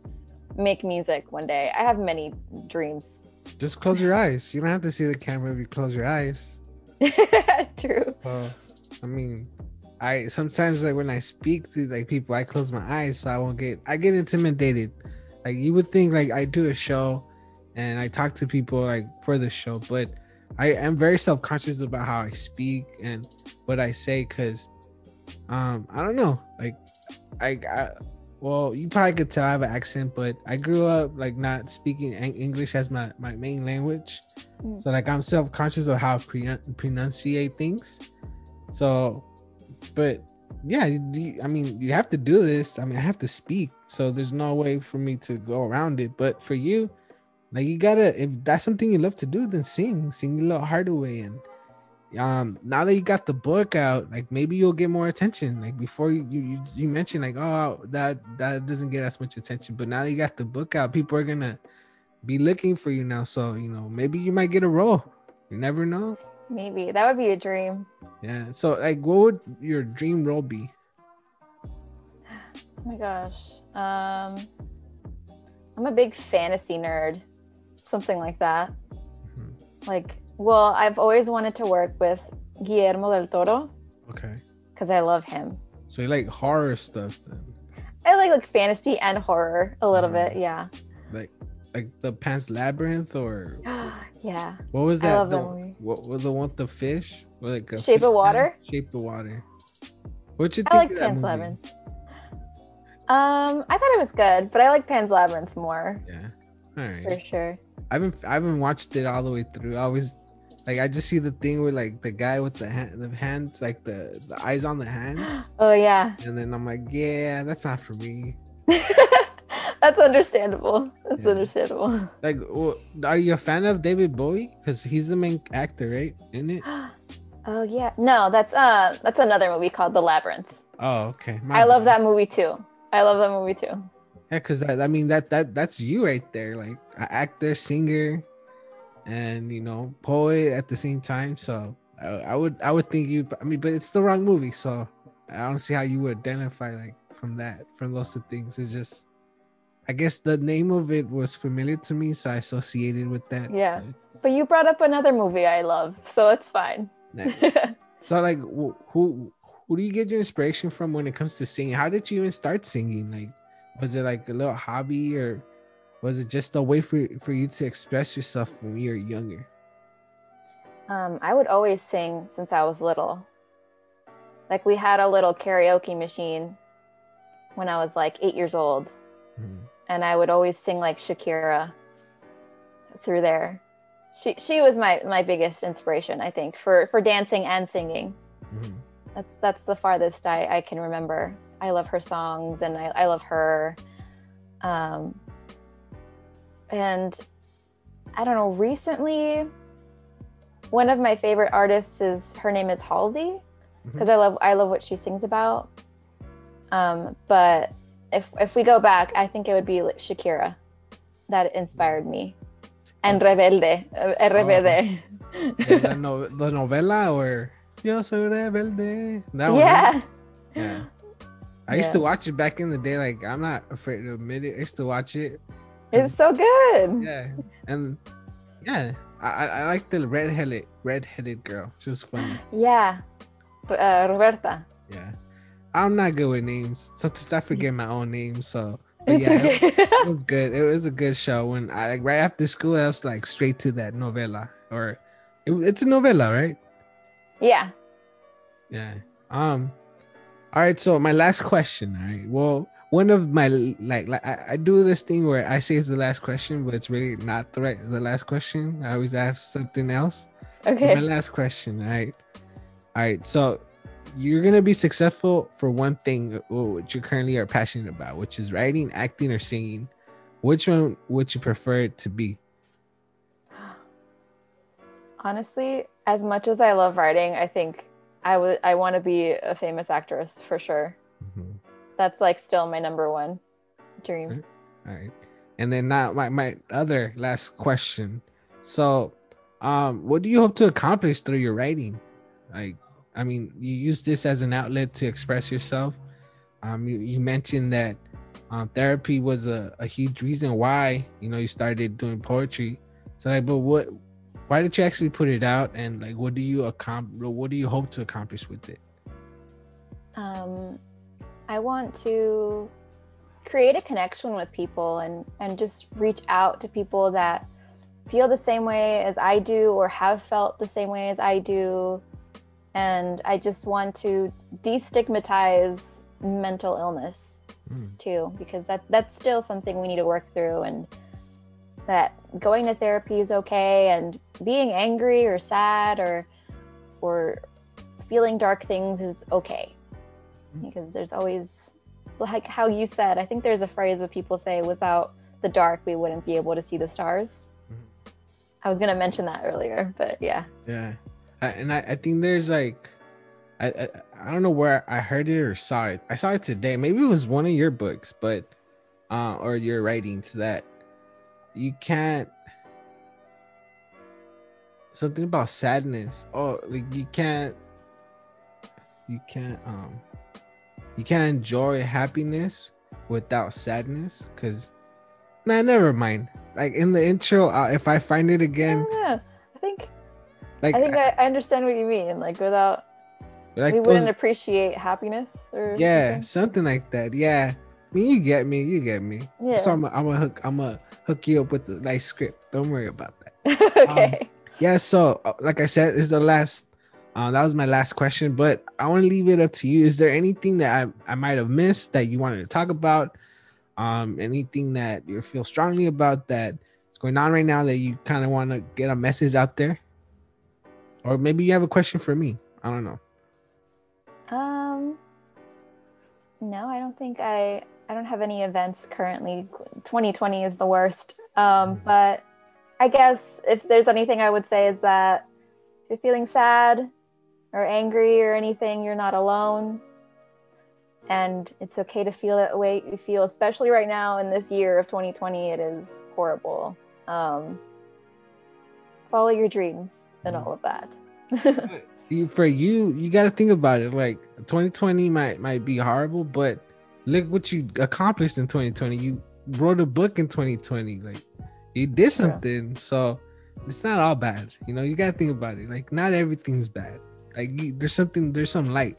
make music one day. I have many dreams. Just close your eyes. You don't have to see the camera if you close your eyes. True. Well, I mean, I sometimes like when I speak to like people, I close my eyes so I won't get I get intimidated. Like you would think like I do a show and I talk to people like for the show, but I am very self conscious about how I speak and what I say because um I don't know like I, I well you probably could tell I have an accent, but I grew up like not speaking English as my my main language. Mm. So like I'm self conscious of how I pre- pronunciate things. So, but yeah, you- I mean, you have to do this. I mean, I have to speak. So there's no way for me to go around it. But for you, like you gotta, if that's something you love to do, then sing, sing a little harder way. And um, now that you got the book out, like maybe you'll get more attention. Like before you you you, you mentioned like, oh, that that doesn't get as much attention. But now that you got the book out, people are gonna be looking for you now. So you know, maybe you might get a role. You never know. Maybe that would be a dream. Yeah. So like, what would your dream role be? Oh my gosh. Um, I'm a big fantasy nerd. Something like that. Mhm. Like, well, I've always wanted to work with Guillermo del Toro Okay. because I love him. So you like horror stuff then, I like like fantasy and horror a little Mhm. bit. Yeah. like like the Pan's Labyrinth or yeah. what was I that? love the, that movie. What was the one with the fish? Or like Shape of Water? Shape of Water. What you think I like of that Pan's movie? Labyrinth. Um, I thought it was good, but I like Pan's Labyrinth more Yeah. All right. for sure. I haven't I haven't watched it all the way through. I always like I just see the thing where like the guy with the hand the hands like the the eyes on the hands Oh yeah. and then I'm like yeah that's not for me. That's understandable. That's Yeah. understandable. Like well, are you a fan of David Bowie? Because he's the main actor, right? In it. Oh yeah. No, that's uh that's another movie called The Labyrinth. Oh okay. My I love that movie too. I love that movie too. Yeah, because I mean that that that's you right there, like actor, singer, and you know poet at the same time. So I, I would I would think you. I mean, but it's the wrong movie, so I don't see how you would identify like from that from those two things. It's just, I guess the name of it was familiar to me, so I associated with that. Yeah. but But you brought up another movie I love, so it's fine. Nice. so like who who do you get your inspiration from when it comes to singing? How did you even start singing? Like was it like a little hobby or was it just a way for for you to express yourself when you were younger? Um, I would always sing since I was little. Like we had a little karaoke machine when I was like eight years old, Mhm. and I would always sing like Shakira through there. She she was my my biggest inspiration, I think, for for dancing and singing. Mhm. That's that's the farthest I, I can remember. I love her songs and I, I love her. Um, and I don't know, recently one of my favorite artists is her name is Halsey because I love I love what she sings about. Um, but if if we go back, I think it would be like Shakira that inspired me. And Rebelde, uh, Rebelde. The, the, no, the novela or Yo soy rebelde. That one. yeah. Yeah. I used to watch it back in the day. Like I'm not afraid to admit it. I used to watch it. It's so good. Yeah, and yeah, I I, like the red-headed red-headed girl. She was funny. Yeah. Uh, Roberta. Yeah, I'm not good with names. Sometimes I forget my own name. So yeah, it, okay. it was good. It was a good show. When I like right after school, I was like straight to that novela. Or it, it's a novela, right? yeah. Yeah. Um. All right. So my last question. All right. Well, one of my like, like I, I do this thing where I say it's the last question, but it's really not the right the last question. I always ask something else. Okay. My last question. All right. All right. So you're gonna be successful for one thing, which you currently are passionate about, which is writing, acting, or singing. Which one would you prefer it to be? Honestly, as much as I love writing, I think I would I want to be a famous actress for sure. Mhm. That's like still my number one dream. All right. And then now my, my other last question. So um what do you hope to accomplish through your writing? Like I mean, you use this as an outlet to express yourself. Um you, you mentioned that um therapy was a, a huge reason why, you know, you started doing poetry. So like but what why did you actually put it out and like what do you accomplish what do you hope to accomplish with it? Um, I want to create a connection with people and and just reach out to people that feel the same way as I do or have felt the same way as I do. And I just want to destigmatize mental illness Mm. too, because that that's still something we need to work through and that going to therapy is okay and being angry or sad or or feeling dark things is okay because there's always like how you said i think there's a phrase that people say without the dark we wouldn't be able to see the stars Mhm. i was going to mention that earlier but yeah Yeah, I, and I, I think there's like, I, I I don't know where I heard it or saw it. I saw it today. Maybe it was one of your books, but uh, or your writings that you can't something about sadness. Oh, like you can't, you can't um, you can't enjoy happiness without sadness. Cause, man, never mind. Like in the intro, uh, if I find it again, don't i think like i think I, I understand what you mean like without like we those- wouldn't appreciate happiness or yeah something. something like that yeah I mean, you get me you get me yeah so i'm gonna hook i'm gonna hook you up with the nice script. Don't worry about that. Okay. yeah so uh, like i said this is the last uh, that was my last question but i want to leave it up to you. Is there anything that i, I might have missed that you wanted to talk about? Um anything that you feel strongly about that is going on right now that you kind of want to get a message out there? Or maybe you have a question for me. I don't know. Um, no, I don't think I. I don't have any events currently. 2020 is the worst. Um, Mhm. but I guess if there's anything I would say is that if you're feeling sad or angry or anything, you're not alone. And it's okay to feel that way you feel, especially right now in this year of 2020. It is horrible. Um, follow your dreams and Mhm. all of that. you for you you got to think about it like 2020 might might be horrible but look what you accomplished in 2020 you wrote a book in 2020 like you did something so it's not all bad. You know, you gotta think about it. Like not everything's bad. Like you, there's something, there's some light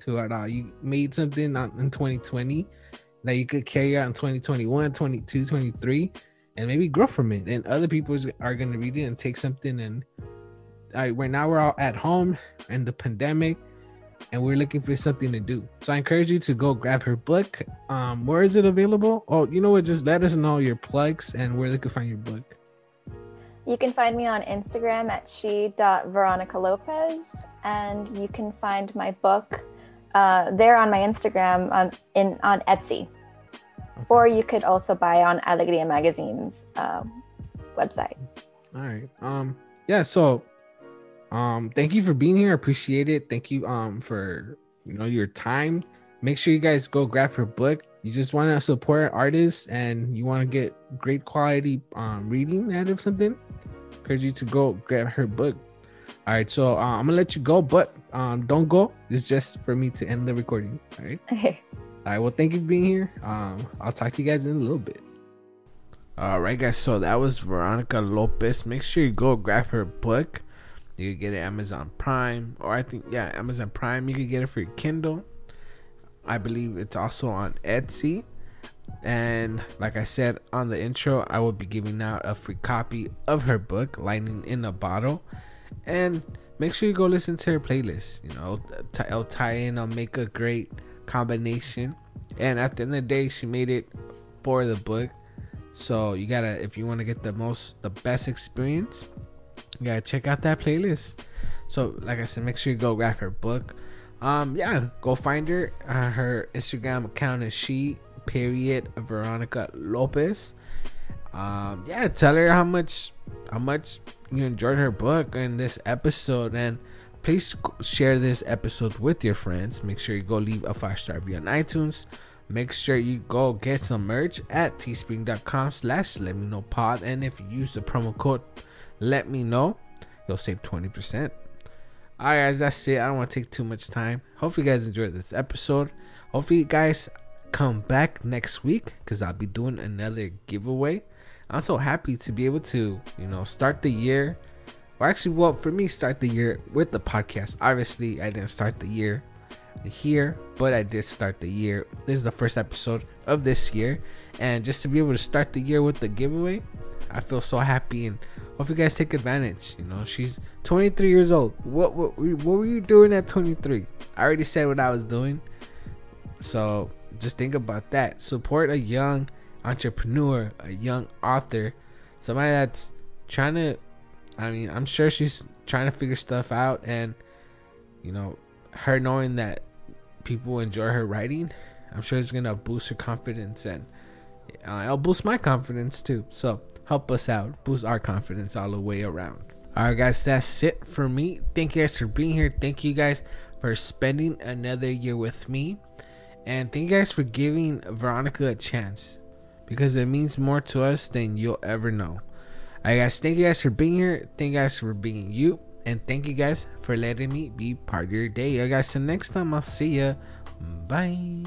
to it all. You made something on, in 2020 that you could carry out in 2021, 22, 23, and maybe grow from it. And other people are gonna read it and take something. And like right now, we're all at home in the pandemic, and we're looking for something to do. So I encourage you to go grab her book. Um, where is it available? Oh, you know what? Just let us know your plugs and where they can find your book. You can find me on Instagram at she.veronica Lopez, and you can find my book uh, there on my Instagram on in on Etsy, okay. or you could also buy on Alegria Magazine's uh, website. All right. Um. Yeah. So, um. Thank you for being here. Appreciate it. Thank you. Um. For you know your time. Make sure you guys go grab her book. You just want to support artists and you want to get great quality um reading out of something encourage you to go grab her book. All right, so uh, I'm gonna let you go, but um, don't go. It's just for me to end the recording. All right. Okay. All right. Well, thank you for being here. Um, I'll talk to you guys in a little bit. All right, guys. So that was Veronica Lopez. Make sure you go grab her book. You can get it Amazon Prime, or I think yeah, Amazon Prime. You can get it for your Kindle. I believe it's also on Etsy. And like I said on the intro, I will be giving out a free copy of her book, Lightning in a Bottle. And make sure you go listen to her playlist. You know, it'll tie in, I'll make a great combination. And at the end of the day, she made it for the book. So you gotta, if you want to get the most, the best experience, gotta check out that playlist. So, like I said, make sure you go grab her book. Um, yeah, go find her. Uh, her Instagram account is she period Veronica Lopez. Um, yeah, tell her how much how much you enjoyed her book and this episode, and please share this episode with your friends. Make sure you go leave a five star review on iTunes. Make sure you go get some merch at teespring.com slash let me know pod. And if you use the promo code let me know, you'll save 20%. Alright guys, that's it. I don't want to take too much time. Hopefully you guys enjoyed this episode. Hopefully you guys come back next week because I'll be doing another giveaway. I'm so happy to be able to, you know, start the year. Or actually, well, for me, start the year with the podcast. Obviously, I didn't start the year here, but I did start the year. This is the first episode of this year, and just to be able to start the year with the giveaway, I feel so happy and hope you guys take advantage. You know, she's 23 years old. What what what were you doing at 23? I already said what I was doing, so just think about that. Support a young entrepreneur, a young author, somebody that's trying to. I mean, I'm sure she's trying to figure stuff out, and you know, her knowing that people enjoy her writing, I'm sure it's gonna boost her confidence, and uh, it'll boost my confidence too. So help us out, boost our confidence all the way around. All right, guys, that's it for me. Thank you guys for being here. Thank you guys for spending another year with me. And thank you guys for giving Veronica a chance because it means more to us than you'll ever know. Alright, guys, thank you guys for being here. Thank you guys for being you. And thank you guys for letting me be part of your day. Alright, guys, till next time, I'll see ya. Bye.